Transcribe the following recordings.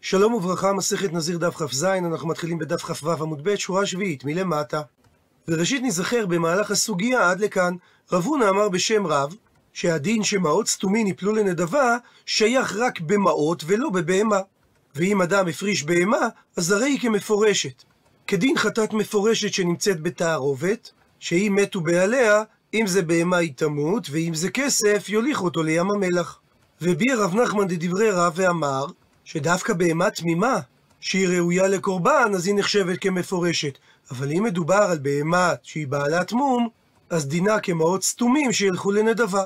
שלום וברכה, מסכת נזיר דף כ"ז, אנחנו מתחילים בדף כ"ו עמוד ב', שורה שביעית, מלמטה. וראשית נזכר במהלך הסוגיה עד לכאן, רב הונא אמר בשם רב, שהדין שמעות סתומין יפלו לנדבה, שייך רק במעות ולא בבהמה. ואם אדם הפריש בהמה, אז הרי היא כמפורשת. כדין חטאת מפורשת שנמצאת בתערובת, שאם מתו בעליה, אם זה בהמה היא תמות, ואם זה כסף, יוליך אותו לים המלח. והביע רב נחמן דדברי רב ואמר, שדווקא בהמה תמימה, שהיא ראויה לקורבן, אז היא נחשבת כמפורשת. אבל אם מדובר על בהמה שהיא בעלת מום, אז דינה כמעות סתומים שילכו לנדבה.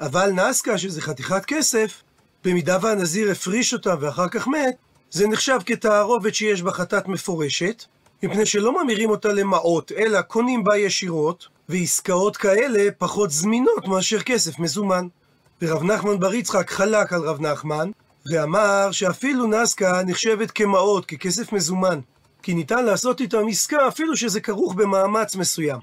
אבל נסקה, שזה חתיכת כסף, במידה והנזיר הפריש אותה ואחר כך מת, זה נחשב כתערובת שיש בה חטאת מפורשת, מפני שלא ממירים אותה למעות, אלא קונים בה ישירות, ועסקאות כאלה פחות זמינות מאשר כסף מזומן. ורב נחמן בר יצחק חלק על רב נחמן, ואמר שאפילו נסקה נחשבת כמעות, ככסף מזומן, כי ניתן לעשות איתם עסקה אפילו שזה כרוך במאמץ מסוים.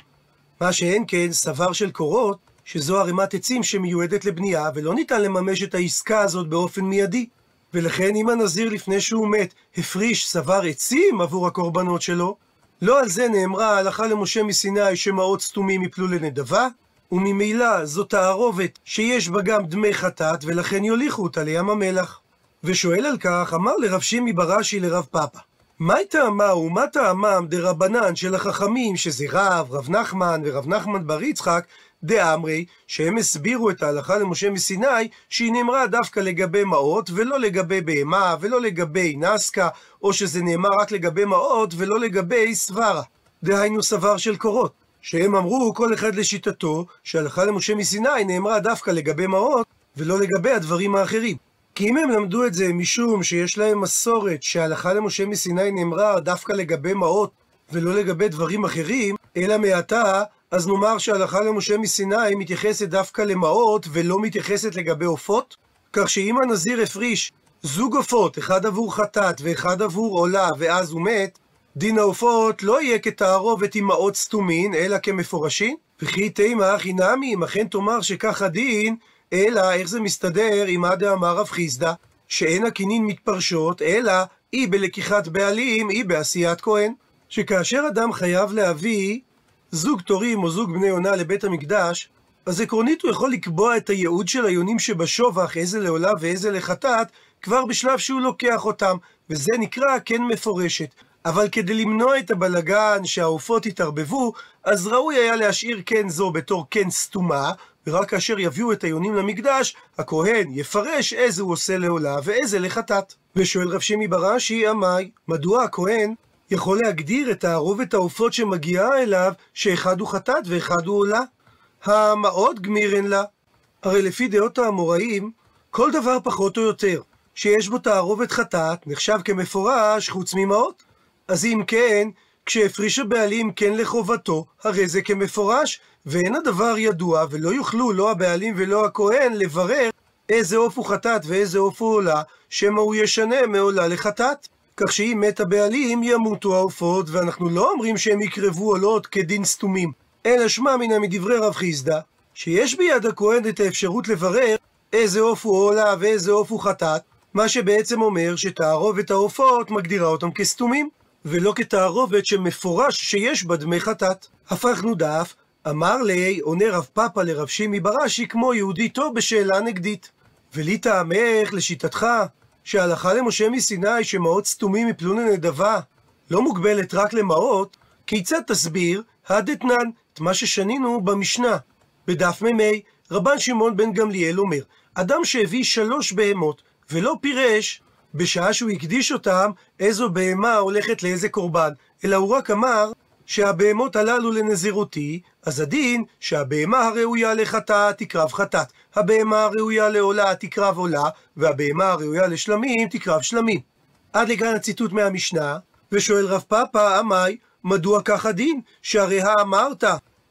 מה שאין כן, סבר של קורות, שזו ערימת עצים שמיועדת לבנייה, ולא ניתן לממש את העסקה הזאת באופן מיידי. ולכן אם הנזיר לפני שהוא מת הפריש סבר עצים עבור הקורבנות שלו, לא על זה נאמרה ההלכה למשה מסיני שמעות סתומים יפלו לנדבה, וממילא זו תערובת שיש בה גם דמי חטאת, ולכן יוליכו אותה לים המלח. ושואל על כך, אמר לרב שימי בראשי לרב פאפא, מהי טעמה ומה טעמם דרבנן של החכמים, שזה רב, רב נחמן ורב נחמן בר יצחק, דאמרי, שהם הסבירו את ההלכה למשה מסיני, שהיא נאמרה דווקא לגבי מעות, ולא לגבי בהמה, ולא לגבי נסקה, או שזה נאמר רק לגבי מעות, ולא לגבי סברה. דהיינו סבר של קורות. שהם אמרו, כל אחד לשיטתו, שההלכה למשה מסיני נאמרה דווקא לגבי מעות, ולא לגבי הדברים האחרים. כי אם הם למדו את זה משום שיש להם מסורת שההלכה למשה מסיני נאמרה דווקא לגבי מעות ולא לגבי דברים אחרים, אלא מעתה, אז נאמר שההלכה למשה מסיני מתייחסת דווקא למעות ולא מתייחסת לגבי עופות? כך שאם הנזיר הפריש זוג עופות, אחד עבור חטאת ואחד עבור עולה ואז הוא מת, דין העופות לא יהיה כתערובת עם מעות סתומין, אלא כמפורשים? וכי תימא הכי נמי, אם אכן תאמר שכך הדין, אלא איך זה מסתדר עם עדה אמר רב חיסדא, שאין הכינין מתפרשות, אלא אי בלקיחת בעלים, אי בעשיית כהן. שכאשר אדם חייב להביא זוג תורים או זוג בני עונה לבית המקדש, אז עקרונית הוא יכול לקבוע את הייעוד של היונים שבשובח, איזה לעולה ואיזה לחטאת, כבר בשלב שהוא לוקח אותם, וזה נקרא כן מפורשת. אבל כדי למנוע את הבלגן שהעופות יתערבבו, אז ראוי היה להשאיר כן זו בתור כן סתומה, ורק כאשר יביאו את היונים למקדש, הכהן יפרש איזה הוא עושה לעולה ואיזה לחטאת. ושואל רב שמי בראשי, עמי, מדוע הכהן יכול להגדיר את תערובת העופות שמגיעה אליו, שאחד הוא חטאת ואחד הוא עולה? המאוד גמירן לה. הרי לפי דעות האמוראים, כל דבר פחות או יותר, שיש בו תערובת חטאת, נחשב כמפורש חוץ ממעות. אז אם כן, כשהפריש הבעלים כן לחובתו, הרי זה כמפורש, ואין הדבר ידוע, ולא יוכלו לא הבעלים ולא הכהן לברר איזה עוף הוא חטאת ואיזה עוף הוא עולה, שמא הוא ישנה מעולה לחטאת. כך שאם מת הבעלים, ימותו העופות, ואנחנו לא אומרים שהם יקרבו עולות כדין סתומים, אלא שמע מינא מדברי רב חיסדא, שיש ביד הכהן את האפשרות לברר איזה עוף הוא עולה ואיזה עוף הוא חטאת, מה שבעצם אומר שתערובת העופות מגדירה אותם כסתומים. ולא כתערובת שמפורש שיש בה דמי חטאת. הפכנו דף, אמר לי, עונה רב פאפא לרב שימי בראשי כמו יהודי טוב בשאלה נגדית. ולי טעמך, לשיטתך, שההלכה למשה מסיני שמעות סתומים יפלו לנדבה, לא מוגבלת רק למעות, כיצד תסביר הדתנן, את מה ששנינו במשנה. בדף מ"ה, רבן שמעון בן גמליאל אומר, אדם שהביא שלוש בהמות ולא פירש, בשעה שהוא הקדיש אותם, איזו בהמה הולכת לאיזה קורבן, אלא הוא רק אמר שהבהמות הללו לנזירותי, אז הדין שהבהמה הראויה לחטאת תקרב חטאת, הבהמה הראויה לעולה תקרב עולה, והבהמה הראויה לשלמים תקרב שלמים. עד לכאן הציטוט מהמשנה, ושואל רב פאפא, עמי, מדוע כך הדין? שהרי האמרת,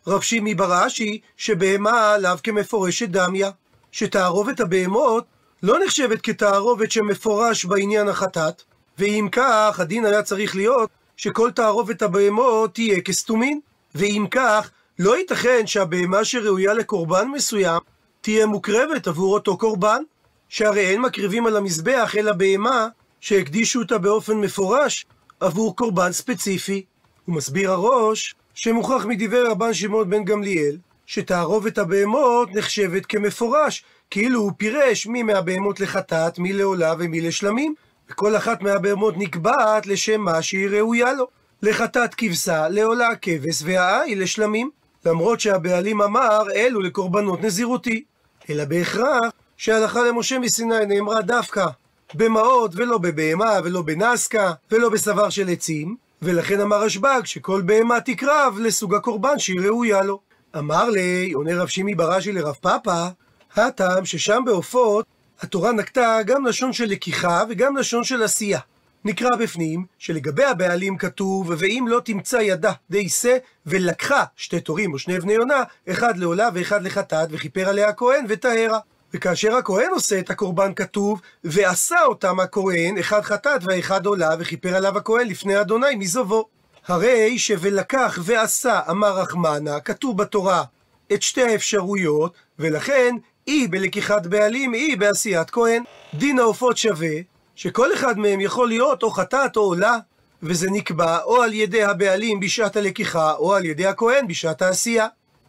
רב שימי בראשי, שבהמה עליו כמפורשת דמיה, שתערובת הבהמות לא נחשבת כתערובת שמפורש בעניין החטאת, ואם כך, הדין היה צריך להיות שכל תערובת הבהמות תהיה כסתומין. ואם כך, לא ייתכן שהבהמה שראויה לקורבן מסוים תהיה מוקרבת עבור אותו קורבן, שהרי אין מקריבים על המזבח אלא בהמה שהקדישו אותה באופן מפורש עבור קורבן ספציפי. הוא מסביר הראש שמוכח מדברי רבן שמעון בן גמליאל שתערובת הבהמות נחשבת כמפורש, כאילו הוא פירש מי מהבהמות לחטאת, מי לעולה ומי לשלמים, וכל אחת מהבהמות נקבעת לשם מה שהיא ראויה לו. לחטאת כבשה, לעולה כבש, והעי לשלמים. למרות שהבעלים אמר, אלו לקורבנות נזירותי. אלא בהכרח שההלכה למשה מסיני נאמרה דווקא במעות ולא בבהמה ולא בנסקה ולא בסבר של עצים, ולכן אמר רשב"ג שכל בהמה תקרב לסוג הקורבן שהיא ראויה לו. אמר לי, עונה רב שימי בראשי לרב פאפא, הטעם ששם בעופות התורה נקטה גם לשון של לקיחה וגם לשון של עשייה. נקרא בפנים שלגבי הבעלים כתוב ואם לא תמצא ידה די שא ולקחה שתי תורים או שני בני יונה אחד לעולה ואחד לחטאת וכיפר עליה הכהן וטהרה וכאשר הכהן עושה את הקורבן כתוב ועשה אותם הכהן אחד חטאת והאחד עולה וכיפר עליו הכהן לפני אדוני מזובו הרי ש"ולקח ועשה" אמר רחמנה, כתוב בתורה את שתי האפשרויות, ולכן אי בלקיחת בעלים, אי בעשיית כהן. דין העופות שווה, שכל אחד מהם יכול להיות או חטאת או עולה, וזה נקבע או על ידי הבעלים בשעת הלקיחה, או על ידי הכהן בשעת העשייה.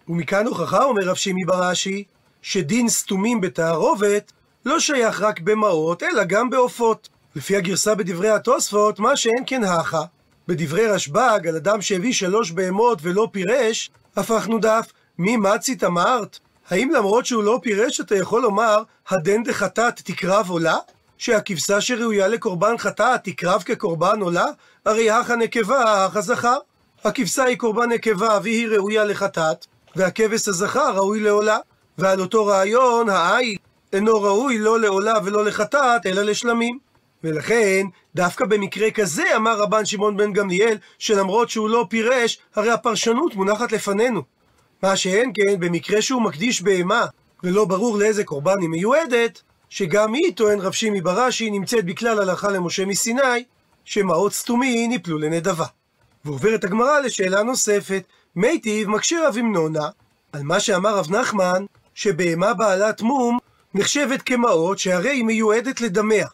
ומכאן הוכחה, אומר רב שימי ברש"י, שדין סתומים בתערובת לא שייך רק במעות, אלא גם בעופות. לפי הגרסה בדברי התוספות, מה שאין כן הכה. בדברי רשב"ג, על אדם שהביא שלוש בהמות ולא פירש, הפכנו דף, מי מצית אמרת? האם למרות שהוא לא פירש אתה יכול לומר, הדן דחטאת תקרב עולה? שהכבשה שראויה לקורבן חטאת תקרב כקורבן עולה? הרי הכה נקבה, הכה זכר. הכבשה היא קורבן נקבה והיא ראויה לחטאת, והכבש הזכר ראוי לעולה. ועל אותו רעיון, העיל אינו ראוי לא לעולה ולא לחטאת, אלא לשלמים. ולכן, דווקא במקרה כזה אמר רבן שמעון בן גמליאל, שלמרות שהוא לא פירש, הרי הפרשנות מונחת לפנינו. מה שאין כן, במקרה שהוא מקדיש בהמה, ולא ברור לאיזה קורבן היא מיועדת, שגם היא, טוען רב שימי בראשי, נמצאת בכלל הלכה למשה מסיני, שמעות סתומי ניפלו לנדבה. ועוברת הגמרא לשאלה נוספת, מיטיב מקשה רב אמנונה, על מה שאמר רב נחמן, שבהמה בעלת מום נחשבת כמעות שהרי היא מיועדת לדמיה.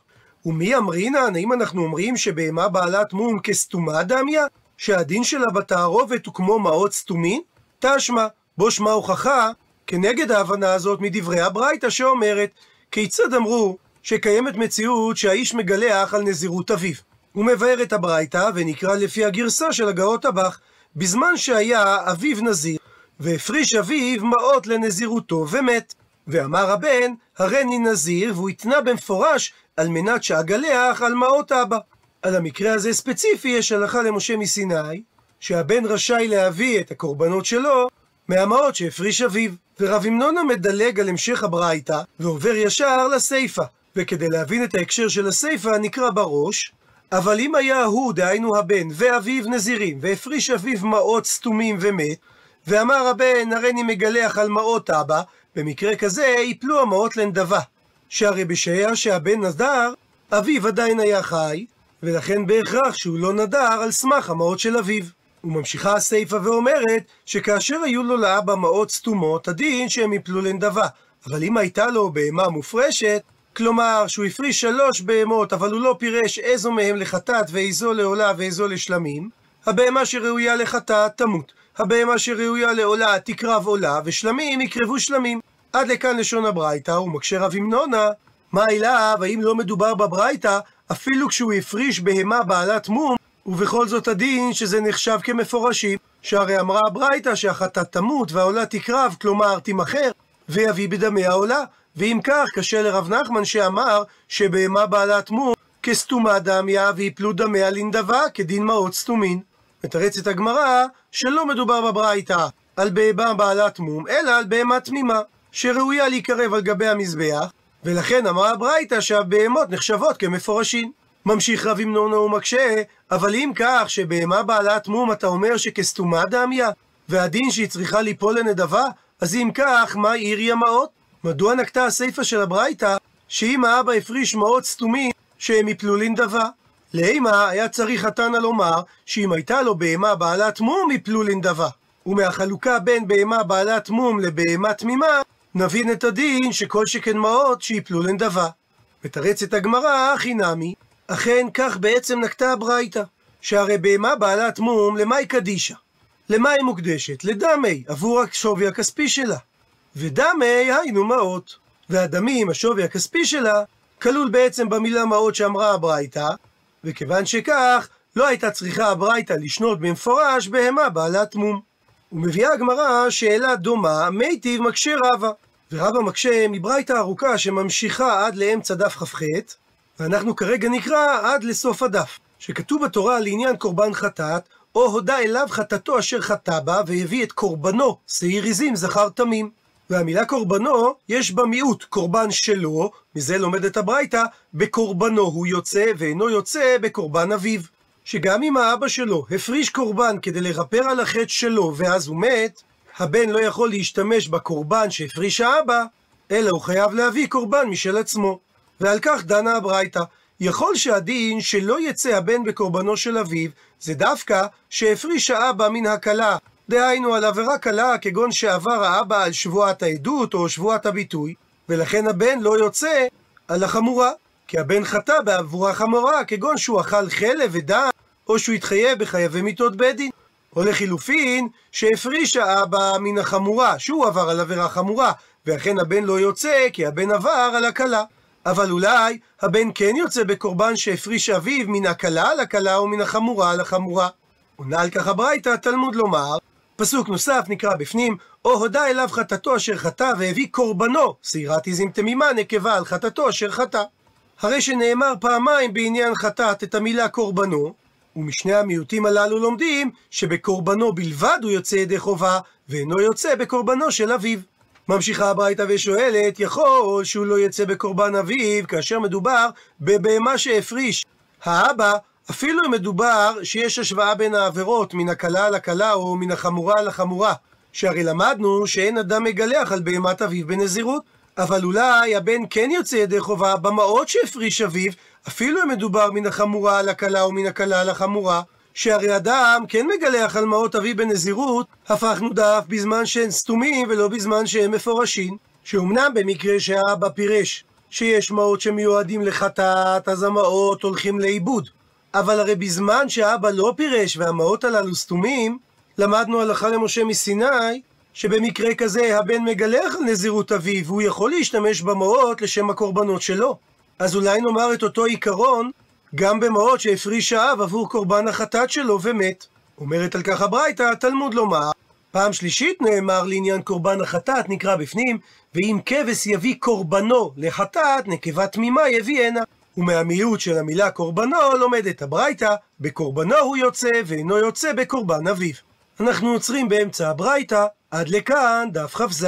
ומי אמרינן, האם אנחנו אומרים שבהמה בעלת מום כסתומה דמיה? שהדין שלה בתערובת הוא כמו מעות סתומין? תשמע, בו שמע הוכחה כנגד ההבנה הזאת מדברי הברייתא שאומרת כיצד אמרו שקיימת מציאות שהאיש מגלח על נזירות אביו. הוא מבאר את הברייתא ונקרא לפי הגרסה של הגאות הבך בזמן שהיה אביו נזיר והפריש אביו מעות לנזירותו ומת. ואמר הבן, הריני נזיר, והוא התנה במפורש על מנת שאגלח על מעות אבא. על המקרה הזה ספציפי יש הלכה למשה מסיני, שהבן רשאי להביא את הקורבנות שלו מהמעות שהפריש אביו. ורב המנונה מדלג על המשך הברייתא, ועובר ישר לסיפא. וכדי להבין את ההקשר של הסיפא נקרא בראש, אבל אם היה הוא, דהיינו הבן, ואביו נזירים, והפריש אביו מעות סתומים ומת, ואמר הבן, הריני מגלח על מעות אבא, במקרה כזה יפלו המעות לנדבה. שהרי בשעיה שהבן נדר, אביו עדיין היה חי, ולכן בהכרח שהוא לא נדר על סמך המעות של אביו. וממשיכה הסיפא ואומרת שכאשר היו לו לאבא מעות סתומות, הדין שהם יפלו לנדבה. אבל אם הייתה לו בהמה מופרשת, כלומר שהוא הפריש שלוש בהמות, אבל הוא לא פירש איזו מהם לחטאת ואיזו לעולה ואיזו לשלמים, הבהמה שראויה לחטאת תמות. הבהמה שראויה לעולה תקרב עולה, ושלמים יקרבו שלמים. עד לכאן לשון הברייתא, ומקשה רב המנונה, מה אליו, האם לא מדובר בברייתא, אפילו כשהוא הפריש בהמה בעלת מום, ובכל זאת הדין שזה נחשב כמפורשים, שהרי אמרה הברייתא שהחטאת תמות והעולה תקרב, כלומר תימכר, ויביא בדמי העולה. ואם כך, קשה לרב נחמן שאמר שבהמה בעלת מום כסתומה דמיה ויפלו דמיה לנדבה כדין מעות סתומין. מתרצת הגמרא שלא מדובר בברייתא על בהמה בעלת מום, אלא על בהמה תמימה, שראויה להיקרב על גבי המזבח, ולכן אמרה הברייתא שהבהמות נחשבות כמפורשים. ממשיך רב המנונה ומקשה, אבל אם כך שבהמה בעלת מום אתה אומר שכסתומה דמיה, והדין שהיא צריכה ליפול לנדבה, אז אם כך, מה עיר ימאות? מדוע נקטה הסיפא של הברייתא, שאם האבא הפריש מעות סתומים, שהם יפלו לנדבה? לימה היה צריך התנא לומר שאם הייתה לו בהמה בעלת מום יפלו לנדבה. ומהחלוקה בין בהמה בעלת מום לבהמה תמימה, נבין את הדין שכל שכן מעות שיפלו לנדבה. מתרצת הגמרא, הכי נמי, אכן, כך בעצם נקטה הברייתא, שהרי בהמה בעלת מום, למה היא קדישה? למה היא מוקדשת? לדמי, עבור השווי הכספי שלה. ודמי היינו מעות. והדמים, השווי הכספי שלה, כלול בעצם במילה מעות שאמרה הברייתא, וכיוון שכך, לא הייתה צריכה הברייתא לשנות במפורש בהמה בעלת מום. ומביאה הגמרא שאלה דומה, מיטיב מקשה רבא. ורבא מקשה מברייתא ארוכה שממשיכה עד לאמצע דף כ"ח, ואנחנו כרגע נקרא עד לסוף הדף. שכתוב בתורה לעניין קורבן חטאת, או הודה אליו חטאתו אשר חטא בה, והביא את קורבנו, שעיר עזים זכר תמים. והמילה קורבנו, יש בה מיעוט, קורבן שלו, מזה לומדת הברייתא, בקורבנו הוא יוצא, ואינו יוצא בקורבן אביו. שגם אם האבא שלו הפריש קורבן כדי לכפר על החטא שלו, ואז הוא מת, הבן לא יכול להשתמש בקורבן שהפריש האבא, אלא הוא חייב להביא קורבן משל עצמו. ועל כך דנה הברייתא. יכול שהדין שלא יצא הבן בקורבנו של אביו, זה דווקא שהפריש האבא מן הכלה. דהיינו על עבירה קלה כגון שעבר האבא על שבועת העדות או שבועת הביטוי, ולכן הבן לא יוצא על החמורה. כי הבן חטא בעבורה חמורה, כגון שהוא אכל חלב ודם, או שהוא התחייב בחייבי מיתות בית דין. או לחילופין, שהפריש האבא מן החמורה, שהוא עבר על עבירה חמורה, ואכן הבן לא יוצא, כי הבן עבר על הקלה. אבל אולי הבן כן יוצא בקורבן שהפריש אביו מן הקלה על הקלה או מן החמורה על החמורה. עונה על כך הברייתא, תלמוד לומר, פסוק נוסף נקרא בפנים, או הודה אליו חטאתו אשר חטא והביא קורבנו, שעירת עזים תמימה נקבה על חטאתו אשר חטא. הרי שנאמר פעמיים בעניין חטאת את המילה קורבנו, ומשני המיעוטים הללו לומדים שבקורבנו בלבד הוא יוצא ידי חובה, ואינו יוצא בקורבנו של אביו. ממשיכה הברייתא ושואלת, יכול שהוא לא יצא בקורבן אביו כאשר מדובר בבהמה שהפריש. האבא, אפילו אם מדובר שיש השוואה בין העבירות מן הקלה לקלה או מן החמורה לחמורה, שהרי למדנו שאין אדם מגלח על בהמת אביו בנזירות. אבל אולי הבן כן יוצא ידי חובה במעות שהפריש אביו, אפילו אם מדובר מן החמורה על הקלה או מן הקלה על החמורה, שהרי אדם כן מגלח על מעות אביו בנזירות, הפכנו דף בזמן שהן סתומים ולא בזמן שהן מפורשים. שאומנם במקרה שהאבא פירש שיש מעות שמיועדים לחטאת, אז המעות הולכים לאיבוד. אבל הרי בזמן שהאבא לא פירש והמעות הללו סתומים, למדנו הלכה למשה מסיני, שבמקרה כזה הבן מגלח על נזירות אביו, והוא יכול להשתמש במעות לשם הקורבנות שלו. אז אולי נאמר את אותו עיקרון גם במעות שהפריש האב עבור קורבן החטאת שלו ומת. אומרת על כך הברייתא, התלמוד לומר, פעם שלישית נאמר לעניין קורבן החטאת, נקרא בפנים, ואם כבש יביא קורבנו לחטאת, נקבה תמימה יביא הנה. ומהמיעוט של המילה קורבנו לומדת הברייתא, בקורבנו הוא יוצא ואינו יוצא בקורבן אביו. אנחנו עוצרים באמצע הברייתא, עד לכאן דף כ"ז.